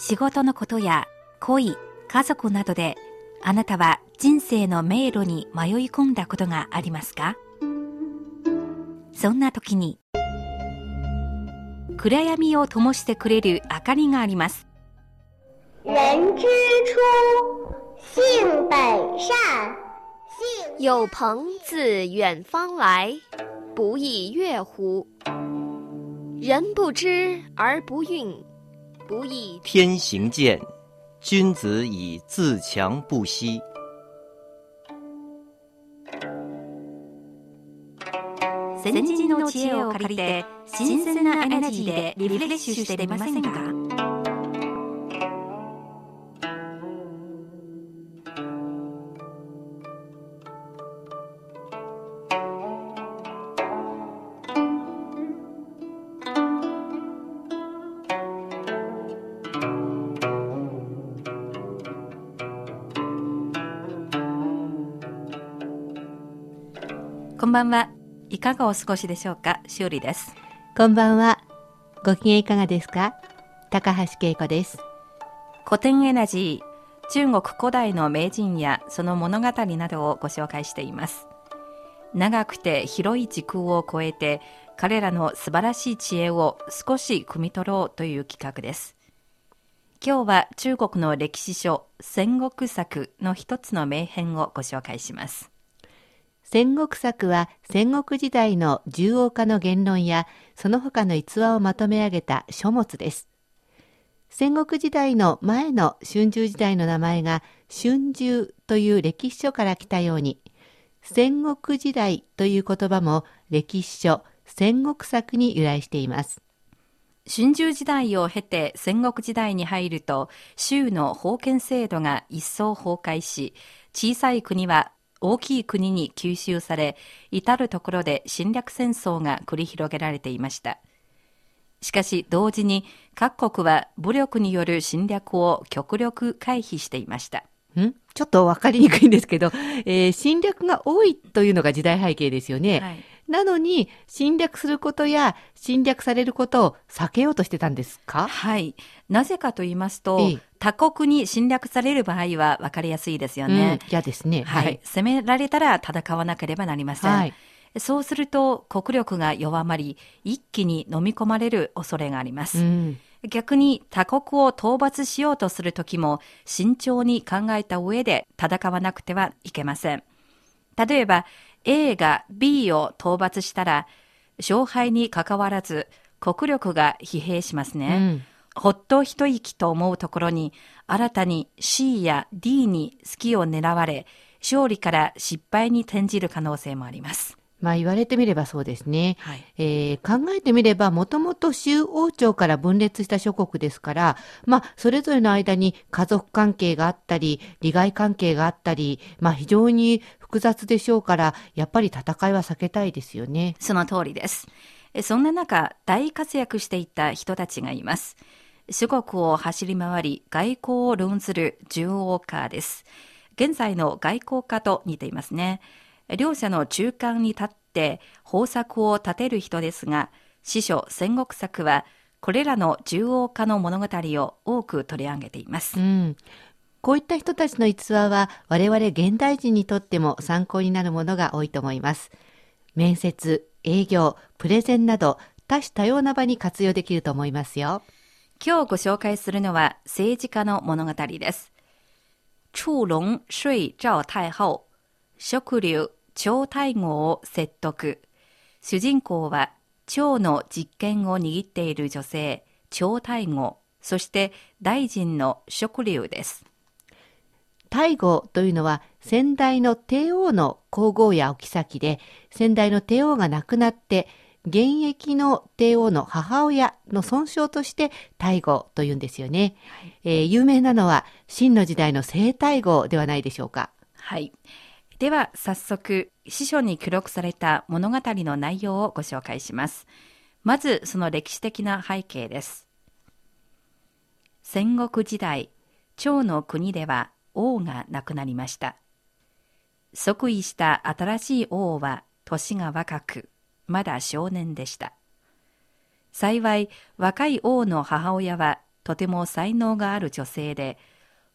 仕事のことや恋、家族などであなたは人生の迷路に迷い込んだことがありますか？そんな時に暗闇を灯してくれる明かりがあります。人之初，性本善。性有朋自远方来，不亦乐乎？人不知而不愠，不亦天行健，君子以自强不息。先人の知恵を借りて新鮮なエナジーでリフレッシュしてみませんか？んばんは。いかがお過ごしでしょうか？しおりです。こんばんは。ご機嫌いかがですか？高橋恵子です。古典エナジー、中国古代の名人やその物語などをご紹介しています。長くて広い時空を超えて、彼らの素晴らしい知恵を少し汲み取ろうという企画です。今日は中国の歴史書、戦国作の一つの名編をご紹介します。戦国作は戦国時代の重王家の言論やその他の逸話をまとめ上げた書物です。戦国時代の前の春秋時代の名前が春秋という歴史書から来たように、戦国時代という言葉も歴史書戦国作に由来しています。春秋時代を経て戦国時代に入ると州の封建制度が一層崩壊し小さい国は大きい国に吸収され至るところで侵略戦争が繰り広げられていました。しかし同時に各国は武力による侵略を極力回避していました。ん？ちょっとわかりにくいんですけど、えー侵略が多いというのが時代背景ですよね。はい。なのに、侵略することや侵略されることを避けようとしてたんですか？はい。なぜかと言いますと、ええ他国に侵略される場合は分かりやすいですようんね。嫌ですね。はい。。攻められたら戦わなければなりません。はい。そうすると国力が弱まり、一気に飲み込まれる恐れがあります。うん。逆に他国を討伐しようとするときも慎重に考えた上で戦わなくてはいけません。例えば A が B を討伐したら勝敗にかかわらず国力が疲弊しますうね。ん。ほっと一息と思うところに新たに C や D に隙を狙われ勝利から失敗に転じる可能性もあります。まあ言われてみればそうですね。はい。えー考えてみれば、もともと州王朝から分裂した諸国ですから、まあ、それぞれの間に家族関係があったり、利害関係があったり、まあ、非常に複雑でしょうから、やっぱり戦いは避けたいですよね。その通りです。えそんな中、大活躍していた人たちがいます。諸国を走り回り、外交を論ずる重王家です。現在の外交家と似ていますね。両者の中間に立って方策を立てる人ですが、司書戦国作は、これらの重王家の物語を多く取り上げていますう。ん。こういった人たちの逸話は、我々現代人にとっても参考になるものが多いと思います。面接、営業、プレゼンなど、多種多様な場に活用できると思いますよ。今日ご紹介するのは政治家の物語です。祝龍睡趙太后、食流趙太后を説得。主人公は趙の実権を握っている女性、趙太后、そして大臣の食流です。太后というのは先代の帝王の皇后やお妃で、先代の帝王が亡くなって、現役の帝王の母親の尊称として太后というんですよね。えー有名なのは秦の時代の聖太后ではないでしょうか。はい。では早速、司書に記録された物語の内容をご紹介します。まずその歴史的な背景です。戦国時代、趙の国では王が亡くなりました。即位した新しい王は年が若く、まだ少年でした。幸い、若い王の母親はとても才能がある女性で、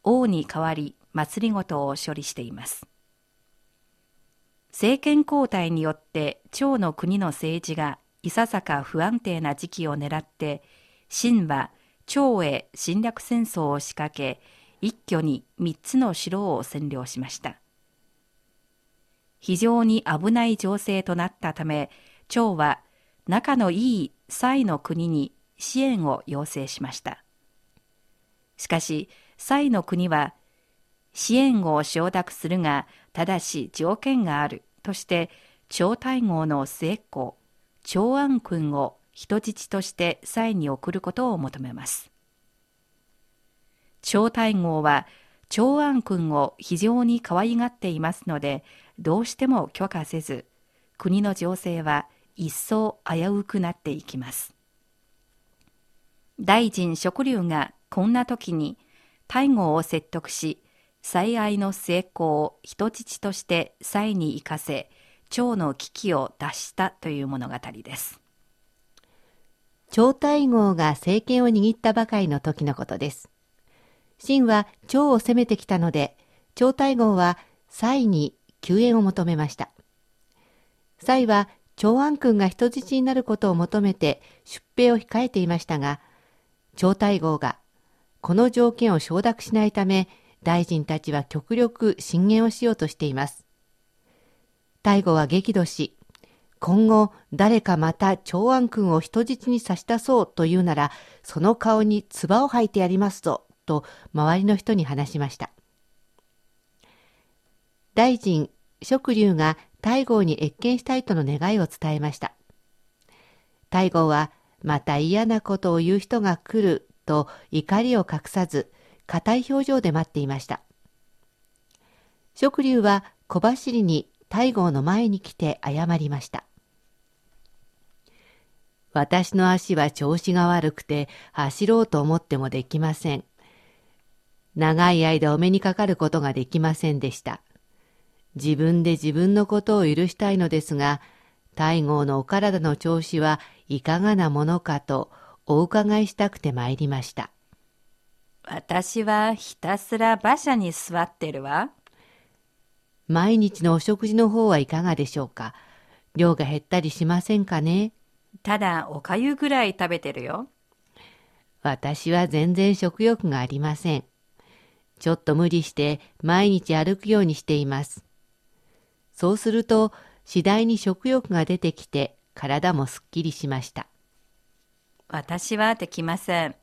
王に代わり祭りごとを処理しています。政権交代によって趙の国の政治がいささか不安定な時期を狙って、秦は趙へ侵略戦争を仕掛け、一挙に3つの城を占領しました。非常に危ない情勢となったため、趙は仲のいい蔡の国に支援を要請しました。しかし、蔡の国は、支援を承諾するが、ただし条件があるとして、超大号の末っ子、長安君を人質として蔡に送ることを求めます。超大号は長安君を非常に可愛がっていますので、どうしても許可せず、国の情勢は一層危うくなっていきます。大臣食流がこんな時に大号を説得し、最愛の末っ子を人質として妻に行かせ、蝶の危機を脱したという物語です。超大号が政権を握ったばかりの時のことです。秦は蝶を攻めてきたので、超大号は蔡に救援を求めました。蔡は長安君が人質になることを求めて出兵を控えていましたが、超大号がこの条件を承諾しないため、大臣たちは極力進言をしようとしています。大悟は激怒し、今後誰かまた長安君を人質に差し出そうというなら、その顔に唾を吐いてやりますぞ、と周りの人に話しました。大臣、食流が大号に謁見したいとの願いを伝えました。大号は、また嫌なことを言う人が来ると怒りを隠さず、硬い表情で待っていました。食流は小走りに大号の前に来て謝りました。私の足は調子が悪くて走ろうと思ってもできません。長い間お目にかかることができませんでした。自分で自分のことを許したいのですが、大号のお体の調子はいかがなものかとお伺いしたくて参りました。私はひたすら馬車に座ってるわ。毎日のお食事の方はいかがでしょうか？量が減ったりしませんかね？ただおかゆぐらい食べてるよ。私は全然食欲がありません。ちょっと無理して毎日歩くようにしています。そうすると次第に食欲が出てきて体もすっきりしました。私はできません。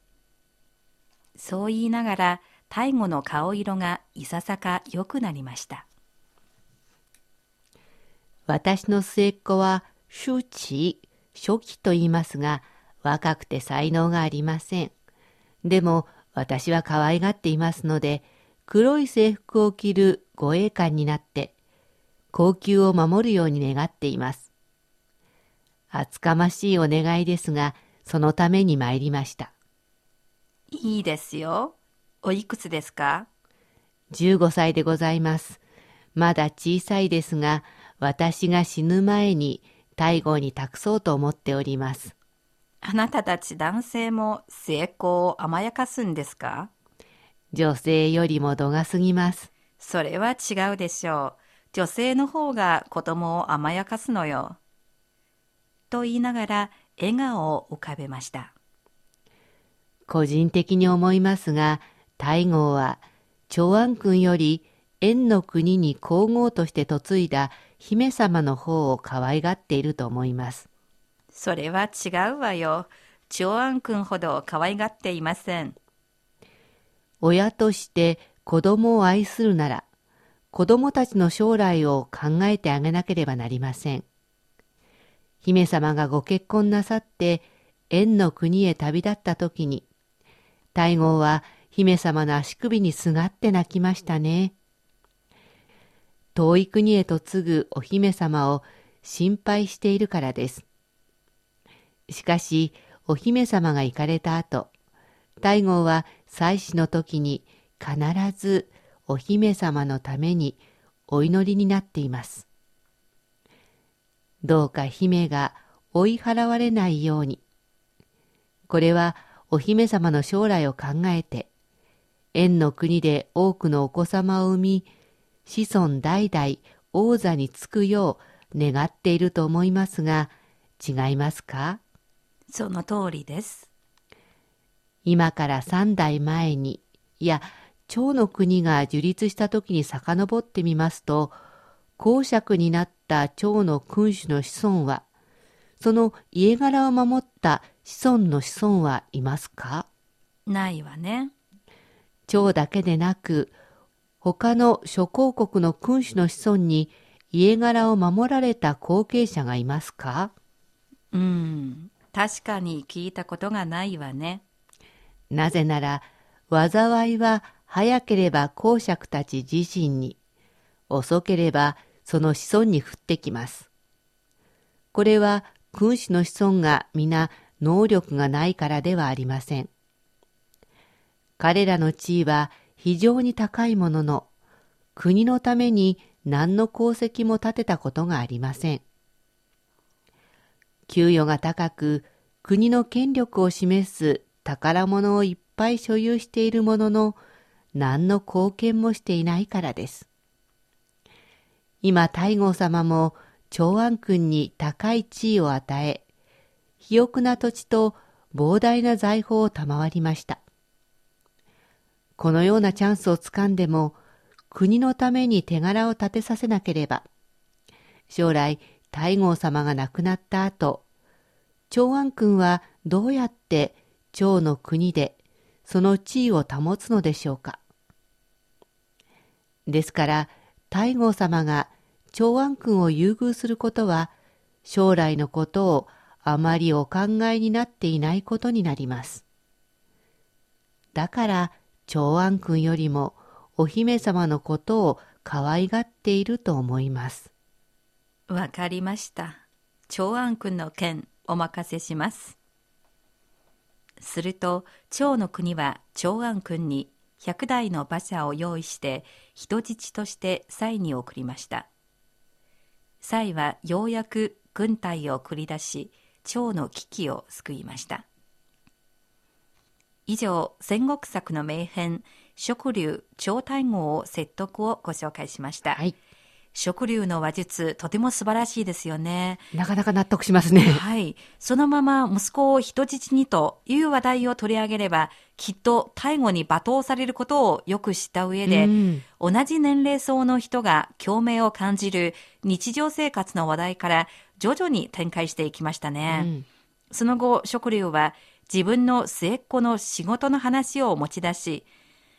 そう言いながら太後の顔色がいささか良くなりました。私の末っ子は、周知、初期と言いますが、若くて才能がありません。でも、私は可愛がっていますので、黒い制服を着る護衛官になって、高級を守るように願っています。厚かましいお願いですが、そのために参りました。いいですよ。おいくつですか ?15 歳でございます。まだ小さいですが、私が死ぬ前に大号に託そうと思っております。あなたたち男性も成功を甘やかすんですか？女性よりも度が過ぎます。それは違うでしょう。女性の方が子供を甘やかすのよ。と言いながら笑顔を浮かべました。個人的に思いますが、大号は長安君より縁の国に皇后として嫁いだ姫様の方を可愛がっていると思います。それは違うわよ。長安君ほど可愛がっていません。親として子供を愛するなら、子供たちの将来を考えてあげなければなりません。姫様がご結婚なさって縁の国へ旅立った時に、大号は姫様の足首にすがって泣きましたね。遠い国へと継ぐお姫様を心配しているからです。しかし、お姫様が行かれた後、大号は祭祀の時に必ずお姫様のためにお祈りになっています。どうか姫が追い払われないように。これはお姫様の将来を考えて、縁の国で多くのお子様を産み、子孫代々王座につくよう願っていると思いますが、違いますか？その通りです。今から三代前に、いや、趙の国が樹立した時に遡ってみますと、公爵になった趙の君主の子孫は、その家柄を守った子孫の子孫はいますか？ないわね。趙だけでなく、他の諸公国の君主の子孫に家柄を守られた後継者がいますか？うん。確かに聞いたことがないわね。なぜなら、災いは早ければ公爵たち自身に、遅ければその子孫に降ってきます。これは君主の子孫が皆能力がないからではありません。彼らの地位は非常に高いものの、国のために何の功績も立てたことがありません。給与が高く、国の権力を示す宝物をいっぱい所有しているものの、何の貢献もしていないからです。今、太后様も長安君に高い地位を与え、肥沃な土地と膨大な財宝を賜りました。このようなチャンスをつかんでも、国のために手柄を立てさせなければ、将来、太后様が亡くなった後、長安君はどうやって趙の国でその地位を保つのでしょうか。ですから、太后様が長安君を優遇することは、将来のことをあまりお考えになっていないことになります。だから、長安君よりもお姫様のことを可愛がっていると思います。わかりました。長安君の件、お任せします。すると、趙の国は長安君に100台の馬車を用意して人質として蔡に送りました。蔡はようやく軍隊を繰り出し、趙の危機を救いました。以上、戦国作の名編、食竜超大号を説得をご紹介しました。はい。食竜の話術、とても素晴らしいですよね。なかなか納得しますね。はい。そのまま息子を人質にという話題を取り上げれば、きっと大後に罵倒されることをよく知った上で、うん同じ年齢層の人が共鳴を感じる日常生活の話題から徐々に展開していきましたね。うんその後、食竜は自分の末っ子の仕事の話を持ち出し、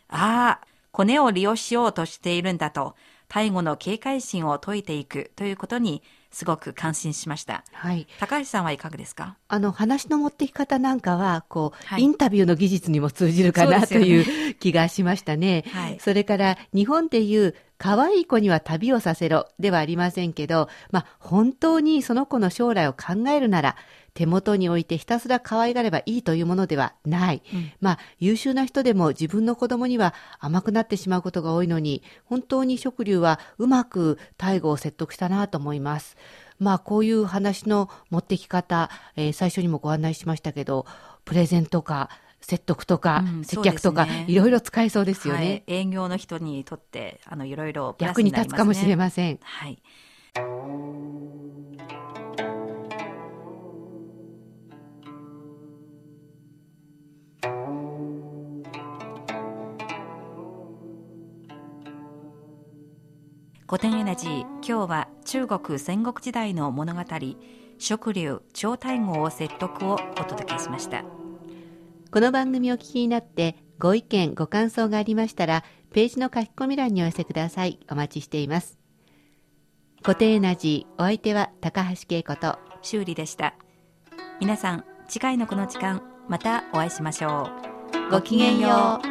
ああ、コネを利用しようとしているんだと、大後の警戒心を解いていくということにすごく感心しました。はい。高橋さんはいかがですかあの話の持ってき方なんかは、こう、はいインタビューの技術にも通じるかなという気がしましたね。はいそれから、日本でいう、可愛い子には旅をさせろではありませんけど、まあ、本当にその子の将来を考えるなら、手元に置いてひたすら可愛がればいいというものではない。うんまあ、優秀な人でも自分の子供には甘くなってしまうことが多いのに、本当に食竜はうまく大悟を説得したなと思います。まあ、こういう話の持ってき方、えー最初にもご案内しましたけど、プレゼンとか、説得とか、うん接客とか、ねいろいろ使えそうですよね。はい、営業の人にとって、あの、いろいろプラス役に立つかもしれません。はい。古典エナジー、今日は中国戦国時代の物語、食竜超大号を説得をお届けしました。この番組をお聞きになって、ご意見、ご感想がありましたら、ページの書き込み欄にお寄せください。お待ちしています。固定エナジー、お相手は高橋恵子と、修理でした。皆さん、次回のこの時間、またお会いしましょう。ごきげんよう。